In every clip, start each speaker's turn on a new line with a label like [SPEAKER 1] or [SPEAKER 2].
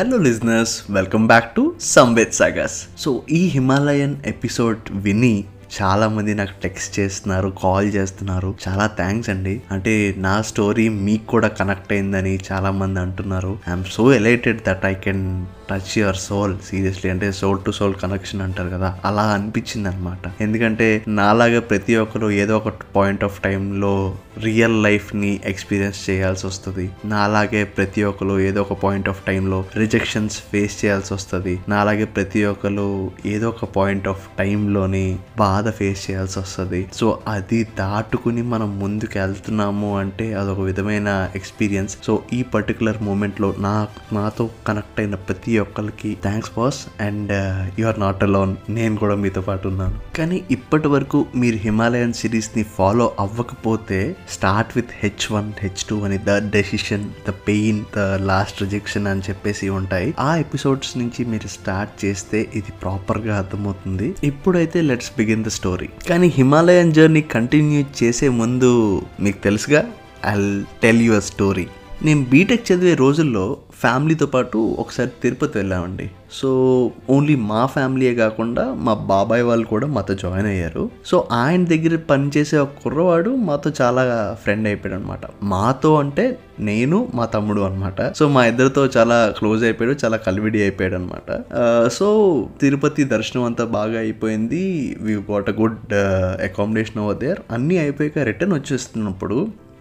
[SPEAKER 1] Hello listeners welcome back to Samved sagas so ఈ Himalayan episode విని చాలా మంది నాకు టెక్స్ట్ చేస్తున్నారు కాల్ చేస్తున్నారు. చాలా థ్యాంక్స్ అండి. అంటే నా స్టోరీ మీకు కూడా కనెక్ట్ అయిందని చాలా మంది అంటున్నారు. I'm so elated that I can touch your soul seriously అంటే సోల్ టు సోల్ కనెక్షన్ అంటారు కదా అలా అనిపించింది అనమాట ఎందుకంటే నాలాగా ప్రతి ఒక్కరు ఏదో ఒక పాయింట్ ఆఫ్ టైంలో రియల్ లైఫ్ని ఎక్స్పీరియన్స్ చేయాల్సి వస్తుంది. నాలాగే ప్రతి ఒక్కరు ఏదో ఒక పాయింట్ ఆఫ్ టైంలో రిజెక్షన్స్ ఫేస్ చేయాల్సి వస్తుంది. నాలాగే ప్రతి ఒక్కరు ఏదో ఒక పాయింట్ ఆఫ్ టైంలోని బాధ ఫేస్ చేయాల్సి వస్తుంది. సో అది దాటుకుని మనం ముందుకు వెళ్తున్నాము అంటే అదొక విధమైన ఎక్స్పీరియన్స్ సో ఈ పర్టికులర్ మూమెంట్లో నా నాతో కనెక్ట్ అయిన ప్రతి ఒక్కరికి thanks boss and you are not alone నేను కూడా మీతో పాటు ఉన్నాను. కానీ ఇప్పటి వరకు మీరు హిమాలయన్ సిరీస్ని ఫాలో అవ్వకపోతే start with H one H two అని the decision the pain the last rejection అని చెప్పేసి ఉంటాయి. ఆ ఎపిసోడ్స్ నుంచి మీరు స్టార్ట్ చేస్తే ఇది ప్రాపర్గా అర్థమవుతుంది. ఇప్పుడైతే లెట్స్ బిగిన్ ద స్టోరీ కానీ హిమాలయన్ జర్నీ కంటిన్యూ చేసే ముందు మీకు తెలుసుగా? ఐ టెల్ యువర్ స్టోరీ నేను బీటెక్ చదివే రోజుల్లో ఫ్యామిలీతో పాటు ఒకసారి తిరుపతి వెళ్ళామండి. సో ఓన్లీ మా ఫ్యామిలీయే కాకుండా మా బాబాయ్ వాళ్ళు కూడా మాతో జాయిన్ అయ్యారు. సో ఆయన దగ్గర పనిచేసే ఒక కుర్రవాడు మాతో చాలా ఫ్రెండ్ అయిపోయాడు అనమాట మాతో అంటే నేను మా తమ్ముడు అనమాట. సో మా ఇద్దరితో చాలా క్లోజ్ అయిపోయాడు చాలా కలివిడి అయిపోయాడు అనమాట సో తిరుపతి దర్శనం అంతా బాగా అయిపోయింది. We what a good accommodation over there అన్నీ అయిపోయాక రిటర్న్ వచ్చేస్తున్నప్పుడు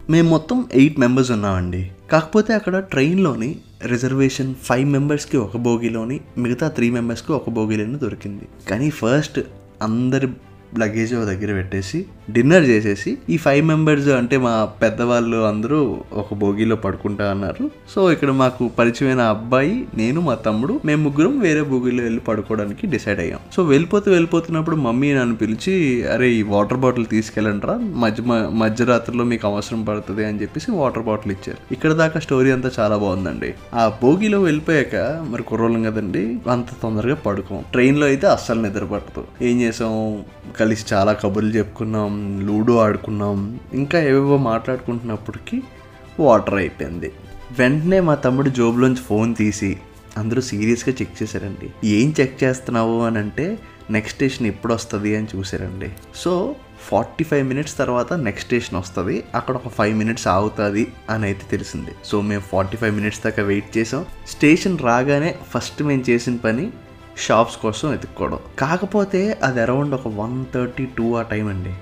[SPEAKER 1] మేము మొత్తం ఎయిట్ మెంబర్స్ ఉన్నామండి. కాకపోతే అక్కడ ట్రైన్లోని రిజర్వేషన్ ఫైవ్ మెంబర్స్కి ఒక బోగిలోని మిగతా త్రీ మెంబర్స్కి ఒక బోగిలోని దొరికింది. కానీ ఫస్ట్ అందరి లగేజ్ దగ్గర పెట్టేసి డిన్నర్ చేసేసి ఈ ఫైవ్ మెంబర్స్ అంటే మా పెద్దవాళ్ళు అందరూ ఒక భోగిలో పడుకుంటా అన్నారు. సో ఇక్కడ మాకు పరిచయమైన అబ్బాయి నేను మా తమ్ముడు మేము ముగ్గురం వేరే బోగిలో వెళ్ళి పడుకోవడానికి డిసైడ్ అయ్యాం. సో వెళ్ళిపోతూ వెళ్ళిపోతున్నప్పుడు మమ్మీ నన్ను పిలిచి అరే ఈ వాటర్ బాటిల్ తీసుకెళ్ళండిరా మధ్య మధ్యరాత్రిలో మీకు అవసరం పడుతుంది అని చెప్పేసి వాటర్ బాటిల్ ఇచ్చారు. ఇక్కడ దాకా స్టోరీ అంతా చాలా బాగుందండి. ఆ భోగిలో వెళ్ళిపోయాక మరి కుర్రోళ్ళం కదండి అంత తొందరగా పడుకోం. ట్రైన్లో అయితే అస్సలు నిద్ర పట్టదు. ఏం చేసాం? కలిసి చాలా కబుర్లు చెప్పుకున్నాం లూడో ఆడుకున్నాం ఇంకా ఏవేవో మాట్లాడుకుంటున్నప్పటికీ వాటర్ అయిపోయింది. వెంటనే మా తమ్ముడు జోబులోంచి ఫోన్ తీసి అందరూ సీరియస్గా చెక్ చేశారండి. ఏం చెక్ చేస్తున్నావు? అని అంటే నెక్స్ట్ స్టేషన్ ఎప్పుడు వస్తుంది అని చూసారండి సో ఫార్టీ ఫైవ్ మినిట్స్ తర్వాత నెక్స్ట్ స్టేషన్ వస్తుంది అక్కడ ఒక ఫైవ్ మినిట్స్ ఆగుతుంది అని అయితే తెలిసింది. సో మేము ఫార్టీ ఫైవ్ మినిట్స్ దాకా వెయిట్ చేసాం. స్టేషన్ రాగానే ఫస్ట్ మేము చేసిన పని షాప్స్ కోసం వెతుక్కోవడం. కాకపోతే అది అరౌండ్ ఒక వన్ థర్టీ టూ ఆ టైం అండి.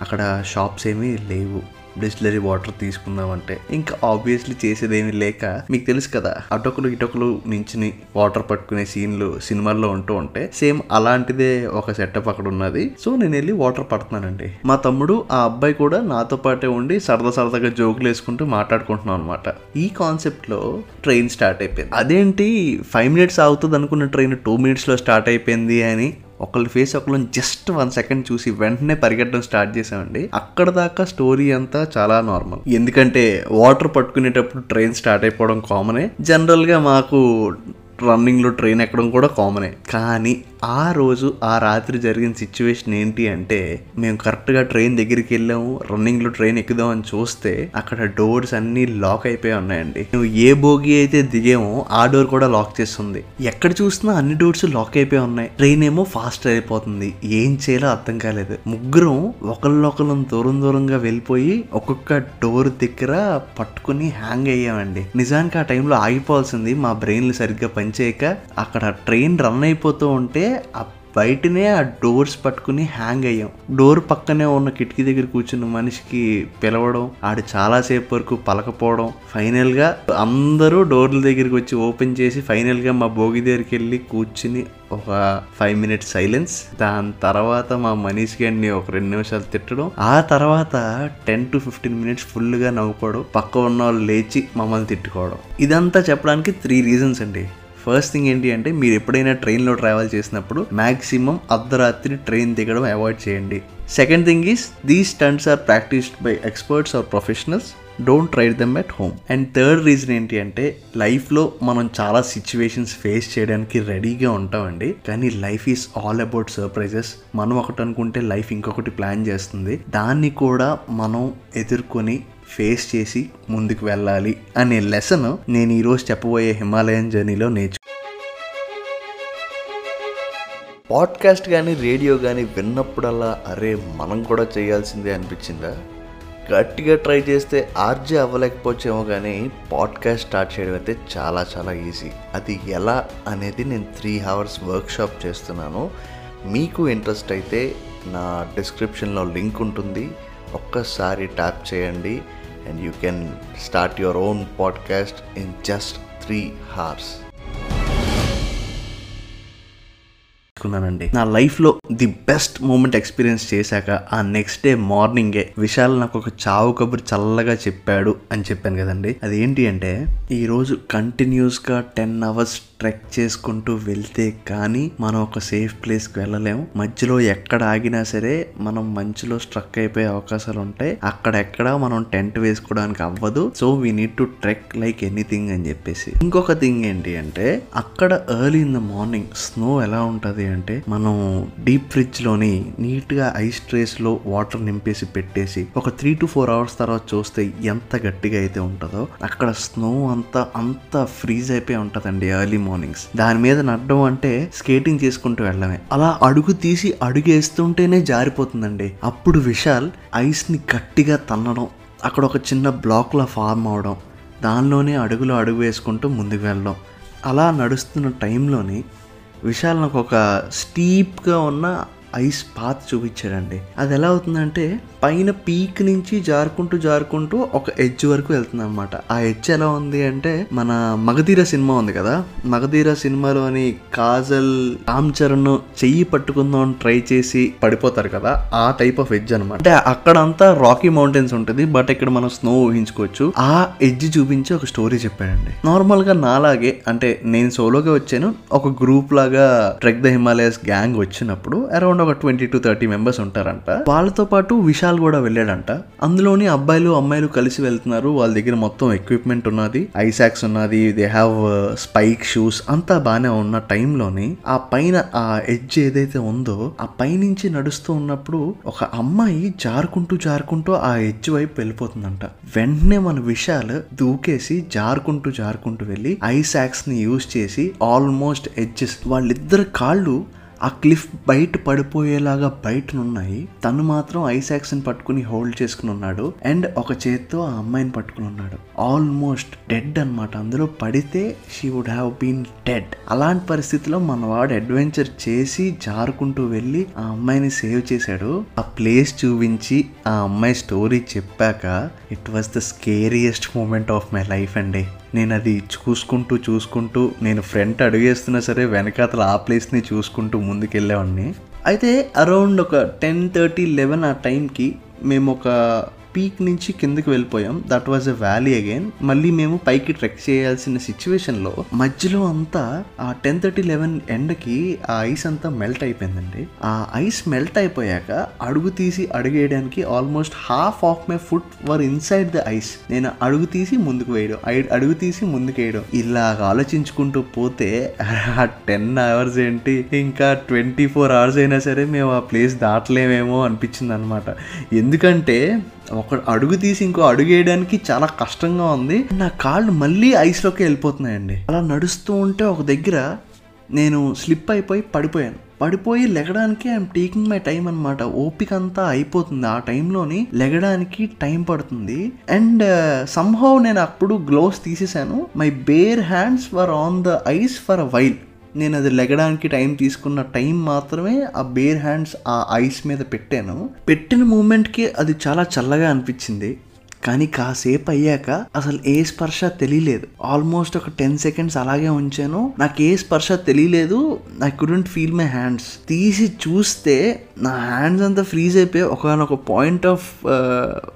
[SPEAKER 1] అక్కడ షాప్స్ ఏమీ లేవు. డిస్టిలరీ వాటర్ తీసుకుందామంటే. ఇంకా ఆబ్వియస్లీ చేసేదేమీ లేక మీకు తెలుసు కదా అటొకలు ఇటొకలు నించుని వాటర్ పట్టుకునే సీన్లు సినిమాల్లో ఉంటూ ఉంటే సేమ్ అలాంటిదే ఒక సెటప్ అక్కడ ఉన్నది. సో నేను వెళ్ళి వాటర్ పడుతున్నానండి. మా తమ్ముడు ఆ అబ్బాయి కూడా నాతో పాటే ఉండి సరదా సరదాగా జోకులు వేసుకుంటూ మాట్లాడుకుంటున్నాం అనమాట ఈ కాన్సెప్ట్లో ట్రైన్ స్టార్ట్ అయిపోయింది. అదేంటి ఫైవ్ మినిట్స్ అవుతుంది అనుకున్న ట్రైన్ టూ మినిట్స్లో స్టార్ట్ అయిపోయింది అని ఒకళ్ళ ఫేస్ ఒకళ్ళని జస్ట్ వన్ సెకండ్ చూసి వెంటనే పరిగెట్టడం స్టార్ట్ చేసామండి అక్కడ దాకా స్టోరీ అంతా చాలా నార్మల్ ఎందుకంటే వాటర్ పట్టుకునేటప్పుడు ట్రైన్ స్టార్ట్ అయిపోవడం కామనే జనరల్గా మాకు రన్నింగ్లో ట్రైన్ ఎక్కడం కూడా కామనే. కానీ ఆ రోజు ఆ రాత్రి జరిగిన సిచ్యువేషన్ ఏంటి అంటే మేము కరెక్ట్గా ట్రైన్ దగ్గరికి వెళ్ళాము రన్నింగ్లో ట్రైన్ ఎక్కుదాం అని చూస్తే అక్కడ డోర్స్ అన్నీ లాక్ అయిపోయి ఉన్నాయండి. మేము ఏ బోగి అయితే దిగామో ఆ డోర్ కూడా లాక్ చేస్తుంది. ఎక్కడ చూసినా అన్ని డోర్స్ లాక్ అయిపోయి ఉన్నాయి. ట్రైన్ ఏమో ఫాస్ట్ అయిపోతుంది. ఏం చేయాలో అర్థం కాలేదు. ముగ్గురం ఒకళ్ళొకళ్ళం దూరం దూరంగా వెళ్ళిపోయి ఒక్కొక్క డోర్ దగ్గర పట్టుకుని హ్యాంగ్ అయ్యామండి. నిజానికి ఆ టైంలో ఆగిపోవాల్సింది మా బ్రెయిన్లు సరిగ్గా పని పనిచేయక అక్కడ ట్రైన్ రన్ అయిపోతూ ఉంటే ఆ బయటనే ఆ డోర్స్ పట్టుకుని హ్యాంగ్ అయ్యాం. డోర్ పక్కనే ఉన్న కిటికీ దగ్గర కూర్చున్న మనిషికి పిలవడం ఆడు చాలాసేపు వరకు పలకపోవడం ఫైనల్గా అందరూ డోర్ల దగ్గరికి వచ్చి ఓపెన్ చేసి ఫైనల్గా మా భోగి దగ్గరికి వెళ్ళి కూర్చుని ఒక ఫైవ్ మినిట్స్ సైలెన్స్. దాని తర్వాత మా మనీష్ గండి ఒక రెండు నిమిషాలు తిట్టడం. ఆ తర్వాత టెన్ టు ఫిఫ్టీన్ మినిట్స్ ఫుల్గా నవ్వుకోవడం పక్క ఉన్న వాళ్ళు లేచి మమ్మల్ని తిట్టుకోవడం. ఇదంతా చెప్పడానికి త్రీ రీజన్స్ అండి. ఫస్ట్ థింగ్ ఏంటి అంటే మీరు ఎప్పుడైనా ట్రైన్లో ట్రావెల్ చేసినప్పుడు మ్యాక్సిమం అర్ధరాత్రి ట్రైన్ దిగడం అవాయిడ్ చేయండి. Second thing is these stunts are practised by experts or professionals don't try them at home and third reason ఏంటి అంటే లైఫ్లో మనం చాలా సిచ్యువేషన్స్ ఫేస్ చేయడానికి రెడీగా ఉంటామండి. కానీ life is all about surprises మనం ఒకటి అనుకుంటే లైఫ్ ఇంకొకటి ప్లాన్ చేస్తుంది. దాన్ని కూడా మనం ఎదుర్కొని ఫేస్ చేసి ముందుకు వెళ్ళాలి అనే లెసన్ నేను ఈరోజు చెప్పబోయే హిమాలయన్ జర్నీలో నేర్చు పాడ్కాస్ట్ కానీ రేడియో కానీ విన్నప్పుడల్లా అరే మనం కూడా చేయాల్సిందే అనిపించిందా? గట్టిగా ట్రై చేస్తే ఆర్జే అవ్వలేకపోవచ్చేమో కానీ పాడ్కాస్ట్ స్టార్ట్ చేయడం అయితే చాలా చాలా ఈజీ. అది ఎలా అనేది నేను త్రీ అవర్స్ వర్క్షాప్ చేస్తున్నాను. మీకు ఇంట్రెస్ట్ అయితే నా డిస్క్రిప్షన్లో లింక్ ఉంటుంది. ఒక్కసారి ట్యాప్ చేయండి. And you can start your own podcast in just three hours నా నా లైఫ్లో ది బెస్ట్ మూమెంట్ ఎక్స్పీరియన్స్ చేశాక ఆ నెక్స్ట్ డే మార్నింగే విశాల్ నాకు ఒక చావు కబురు చల్లగా చెప్పాడు అని చెప్పాను కదండి. అదేంటి అంటే ఈరోజు కంటిన్యూస్గా టెన్ అవర్స్ ట్రెక్ చేసుకుంటూ వెళ్తే కానీ మనం ఒక సేఫ్ ప్లేస్కి వెళ్ళలేము. మధ్యలో ఎక్కడ ఆగినా సరే మనం మంచులో స్ట్రక్ అయిపోయే అవకాశాలు ఉంటాయి. అక్కడెక్కడ మనం టెంట్ వేసుకోవడానికి అవ్వదు. So we need to trek like anything అని చెప్పేసి. ఇంకొక థింగ్ ఏంటి అంటే అక్కడ early in the morning snow ఎలా ఉంటుంది అంటే మనం డీప్ ఫ్రిడ్జ్లోని నీట్గా ఐస్ ట్రేస్లో వాటర్ నింపేసి పెట్టేసి ఒక త్రీ టు ఫోర్ అవర్స్ తర్వాత చూస్తే ఎంత గట్టిగా అయితే ఉంటుందో అక్కడ స్నో అంతా అంత ఫ్రీజ్ అయిపోయి ఉంటుందండి ఎర్లీ మార్నింగ్స్ దాని మీద నడడం అంటే స్కేటింగ్ చేసుకుంటూ వెళ్ళడమే. అలా అడుగు తీసి అడుగు వేస్తుంటేనే జారిపోతుందండి. అప్పుడు విశాల్ ఐస్ని గట్టిగా తన్నడం అక్కడ ఒక చిన్న బ్లాక్ లా ఫార్మ్ అవడం దానిలోనే అడుగులో అడుగు వేసుకుంటూ ముందుకు వెళ్ళడం. అలా నడుస్తున్న టైంలోని విశాల్ నాకు ఒక స్టీప్గా ఉన్న ఐస్ పాత్ చూపించాడండి. అది ఎలా అవుతుందంటే పైన పీక్ నుంచి జారుకుంటూ జారుకుంటూ ఒక ఎడ్జ్ వరకు వెళ్తుంది అనమాట ఆ ఎడ్జ్ ఎలా ఉంది అంటే మన మగధీర సినిమా ఉంది కదా? మగధీర సినిమాలోని కాజల్ రామ్ చరణ్ చెయ్యి పట్టుకుందాం ట్రై చేసి పడిపోతారు కదా? ఆ టైప్ ఆఫ్ ఎడ్జ్ అనమాట అంటే అక్కడంతా రాకీ మౌంటైన్స్ ఉంటుంది బట్ ఇక్కడ మనం స్నో ఊహించుకోవచ్చు. ఆ ఎడ్జ్ చూపించి ఒక స్టోరీ చెప్పాడండి నార్మల్గా నాలాగే అంటే నేను సోలోగా వచ్చాను ఒక గ్రూప్ లాగా ట్రెక్ ద హిమాలయస్ గ్యాంగ్ వచ్చినప్పుడు అరౌండ్ ఒక ట్వంటీ టు థర్టీ మెంబర్స్ ఉంటారంట. వాళ్ళతో పాటు విశాల్ కూడా వెళ్ళాడంట. అందులోని అబ్బాయిలు అమ్మాయిలు కలిసి వెళ్తున్నారు. వాళ్ళ దగ్గర మొత్తం ఎక్విప్మెంట్ ఉన్నది. ఐసాక్స్ ఉన్నది. దే హ్యావ్ స్పైక్ షూస్ అంతా బాగానే ఉన్న టైంలోని ఆ పైన ఆ ఎడ్జ్ ఏదైతే ఉందో ఆ పైనుంచి నడుస్తూ ఉన్నప్పుడు ఒక అమ్మాయి జారుకుంటూ జారుకుంటూ ఆ ఎడ్జ్ వైపు వెళ్ళిపోతుందంట. వెంటనే మన విశాల్ దూకేసి జారుకుంటూ జారుకుంటూ వెళ్ళి ఐసాక్స్ని యూజ్ చేసి ఆల్మోస్ట్ ఎడ్జెస్ వాళ్ళిద్దరు కాళ్ళు ఆ క్లిఫ్ బయట పడిపోయేలాగా బయటనున్నాయి. తను మాత్రం ఐసాక్స్ని పట్టుకుని హోల్డ్ చేసుకుని ఉన్నాడు. అండ్ ఒక చేత్తో ఆ అమ్మాయిని పట్టుకుని ఉన్నాడు. ఆల్మోస్ట్ డెడ్ అనమాట అందులో పడితే she would have been dead. అలాంటి పరిస్థితిలో మన వాడు అడ్వెంచర్ చేసి జారుకుంటూ వెళ్ళి ఆ అమ్మాయిని సేవ్ చేశాడు. ఆ ప్లేస్ చూపించి ఆ అమ్మాయి స్టోరీ చెప్పాక it was the scariest moment of my life అండి నేను అది చూసుకుంటూ చూసుకుంటూ నేను ఫ్రంట్ అడుగేస్తున్నా సరే వెనకాతల ఆ ప్లేస్ని చూసుకుంటూ ముందుకెళ్ళేవాడిని. అయితే అరౌండ్ ఒక టెన్ థర్టీ లెవెన్ ఆ టైంకి మేము ఒక పీక్ నుంచి కిందకి వెళ్ళిపోయాం. That was a valley again మళ్ళీ మేము పైకి ట్రెక్ చేయాల్సిన సిచ్యువేషన్లో మధ్యలో అంతా ఆ టెన్ థర్టీ లెవెన్ ఎండకి ఆ ఐస్ అంతా మెల్ట్ అయిపోయిందండి. ఆ ఐస్ మెల్ట్ అయిపోయాక అడుగు తీసి అడుగేయడానికి almost half of my foot were inside the ice నేను అడుగు తీసి ముందుకు వేయడం ఐ- అడుగు తీసి ముందుకు వేయడం. ఇలాగ ఆలోచించుకుంటూ పోతే ఆ టెన్ అవర్స్ ఏంటి? ఇంకా ట్వంటీ ఫోర్ అవర్స్ అయినా సరే మేము ఆ ప్లేస్ దాటలేమేమో అనిపించింది అనమాట ఎందుకంటే ఒక అడుగు తీసి ఇంకో అడుగు వేయడానికి చాలా కష్టంగా ఉంది. నా కాళ్ళు మళ్ళీ ఐస్లోకి వెళ్ళిపోతున్నాయండి. అలా నడుస్తూ ఉంటే ఒక దగ్గర నేను స్లిప్ అయిపోయి పడిపోయాను. పడిపోయి లెగడానికి ఐఎమ్ టేకింగ్ మై టైం అనమాట ఓపిక అంతా అయిపోతుంది. ఆ టైంలోని లెగడానికి టైం పడుతుంది. అండ్ uh, సంహౌ నేను అప్పుడు గ్లోవ్స్ తీసేసాను. My bare hands were on the ice for a while నేను అది లెగడానికి టైం తీసుకున్న టైం మాత్రమే ఆ బేర్ హ్యాండ్స్ ఆ ఐస్ మీద పెట్టాను. పెట్టిన మూమెంట్కి అది చాలా చల్లగా అనిపించింది. కానీ కాసేపు అయ్యాక అసలు ఏ స్పర్శ తెలియలేదు. ఆల్మోస్ట్ ఒక టెన్ సెకండ్స్ అలాగే ఉంచాను. నాకు ఏ స్పర్శ తెలియలేదు. I couldn't feel my hands తీసి చూస్తే నా హ్యాండ్స్ అంతా ఫ్రీజ్ అయిపోయి ఒకనొక పాయింట్ ఆఫ్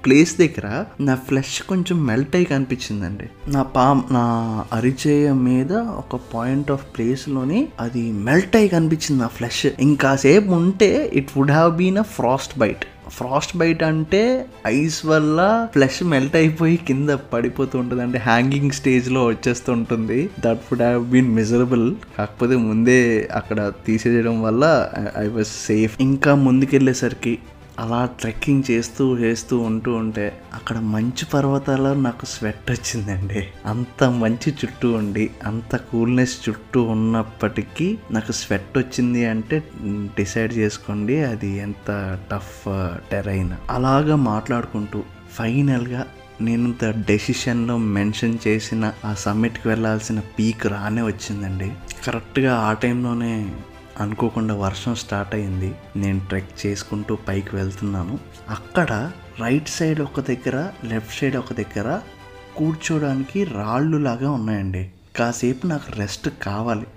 [SPEAKER 1] ప్లేస్ దగ్గర నా ఫ్లెష్ కొంచెం మెల్ట్ అయ్యి కనిపించిందండి. నా పామ్ నా అరిచేయ మీద ఒక పాయింట్ ఆఫ్ ప్లేస్లోని అది మెల్ట్ అయ్యి కనిపించింది నా ఫ్లెష్ ఇంకాసేపు ఉంటే it would have been a frostbite frostbite అంటే ఐస్ వల్ల ఫ్లెష్ మెల్ట్ అయిపోయి కింద పడిపోతూ ఉంటుంది అంటే హ్యాంగింగ్ స్టేజ్లో వచ్చేస్తూ ఉంటుంది that would have been miserable కాకపోతే ముందే అక్కడ తీసేయడం వల్ల ఐ వాజ్ సేఫ్ ఇంకా ముందుకెళ్ళేసరికి అలా ట్రెక్కింగ్ చేస్తూ చేస్తూ ఉంటూ ఉంటే అక్కడ మంచు పర్వతాల్లో నాకు స్వెట్ వచ్చిందండి. అంత మంచి చుట్టూ ఉండి అంత కూల్నెస్ చుట్టూ ఉన్నప్పటికీ నాకు స్వెట్ వచ్చింది అంటే డిసైడ్ చేసుకోండి అది ఎంత టఫ్ టెరైన్. అలాగా మాట్లాడుకుంటూ ఫైనల్గా నేను ద డెసిషన్లో మెన్షన్ చేసిన ఆ సమ్మిట్కి వెళ్ళాల్సిన పీక్ రానే వచ్చిందండి. కరెక్ట్గా ఆ టైంలోనే అనుకోకుండా వర్షం స్టార్ట్ అయింది. నేను ట్రెక్ చేసుకుంటూ పైకి వెళ్తున్నాను. అక్కడ రైట్ సైడ్ ఒక దగ్గర లెఫ్ట్ సైడ్ ఒక దగ్గర కూర్చోడానికి రాళ్ళు లాగా ఉన్నాయండి. కాసేపు నాకు రెస్ట్ కావాలి.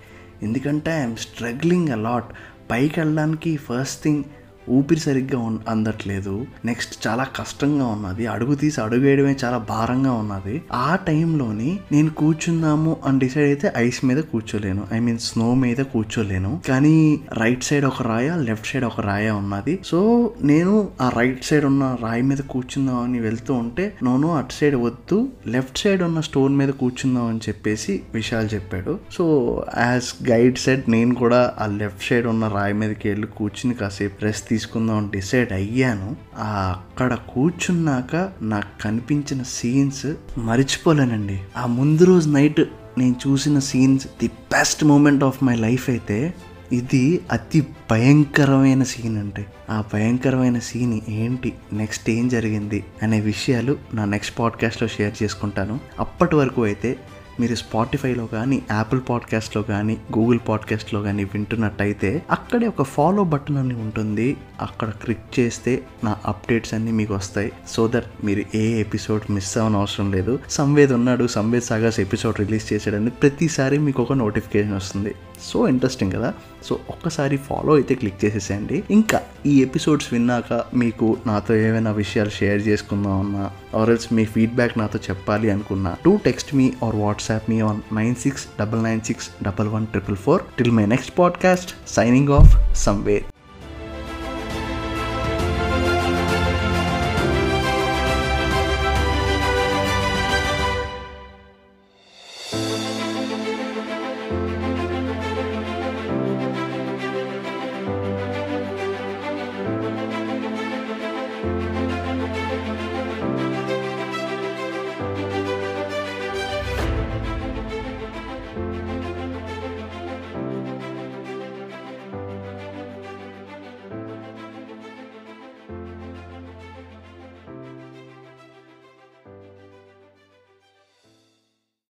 [SPEAKER 1] ఎందుకంటే ఐఎమ్ స్ట్రగ్లింగ్ అలాట్ పైకి వెళ్ళడానికి ఫస్ట్ థింగ్ ఊపిరి సరిగ్గా అందట్లేదు. నెక్స్ట్ చాలా కష్టంగా ఉన్నది. అడుగు తీసి అడుగు వేయడమే చాలా భారంగా ఉన్నది. ఆ టైంలోని నేను కూర్చుందాము అని డిసైడ్ అయితే ఐస్ మీద కూర్చోలేను. ఐ మీన్ స్నో మీద కూర్చోలేను. కానీ రైట్ సైడ్ ఒక రాయ లెఫ్ట్ సైడ్ ఒక రాయ ఉన్నది. సో నేను ఆ రైట్ సైడ్ ఉన్న రాయి మీద కూర్చుందాం అని వెళ్తూ ఉంటే నోను అటు సైడ్ వద్దు. లెఫ్ట్ సైడ్ ఉన్న స్టోన్ మీద కూర్చుందాం అని చెప్పేసి విషయాలు చెప్పాడు. సో యాజ్ గైడ్ సెట్ నేను కూడా ఆ లెఫ్ట్ సైడ్ ఉన్న రాయి మీదకి వెళ్ళి కూర్చుని కాసేపు రెస్ట్ తీసుకుందాం డిసైడ్ అయ్యాను. ఆ అక్కడ కూర్చున్నాక నాకు కనిపించిన సీన్స్ మర్చిపోలేనండి. ఆ ముందు రోజు నైట్ నేను చూసిన scenes the best moment of my life అయితే ఇది అతి భయంకరమైన సీన్ అంటే ఆ భయంకరమైన సీన్ ఏంటి నెక్స్ట్ ఏం జరిగింది అనే విషయాలు నా నెక్స్ట్ పాడ్కాస్ట్లో షేర్ చేసుకుంటాను. అప్పటి వరకు అయితే మీరు స్పాటిఫైలో కానీ యాపిల్ పాడ్కాస్ట్లో కానీ గూగుల్ పాడ్కాస్ట్లో కానీ వింటున్నట్టయితే అక్కడే ఒక ఫాలో బటన్ అని ఉంటుంది. అక్కడ క్లిక్ చేస్తే నా అప్డేట్స్ అన్నీ మీకు వస్తాయి. సో దట్ మీరు ఏ ఎపిసోడ్ మిస్ అవ్వని అవసరం లేదు. సంవేద్ ఉన్నాడు. సంవేద్ సాగర్స్ ఎపిసోడ్ రిలీజ్ చేశాడని ప్రతిసారి మీకు ఒక నోటిఫికేషన్ వస్తుంది. సో ఇంట్రెస్టింగ్ కదా? సో ఒక్కసారి ఫాలో అయితే క్లిక్ చేసేసేయండి. ఇంకా ఈ ఎపిసోడ్స్ విన్నాక మీకు నాతో ఏమైనా విషయాలు షేర్ చేసుకుందాం అన్నా ఆర్ ఎల్స్ మీ ఫీడ్బ్యాక్ నాతో చెప్పాలి అనుకున్నా to text me or WhatsApp me on nine six double nine six double one triple four till my next podcast signing off Samved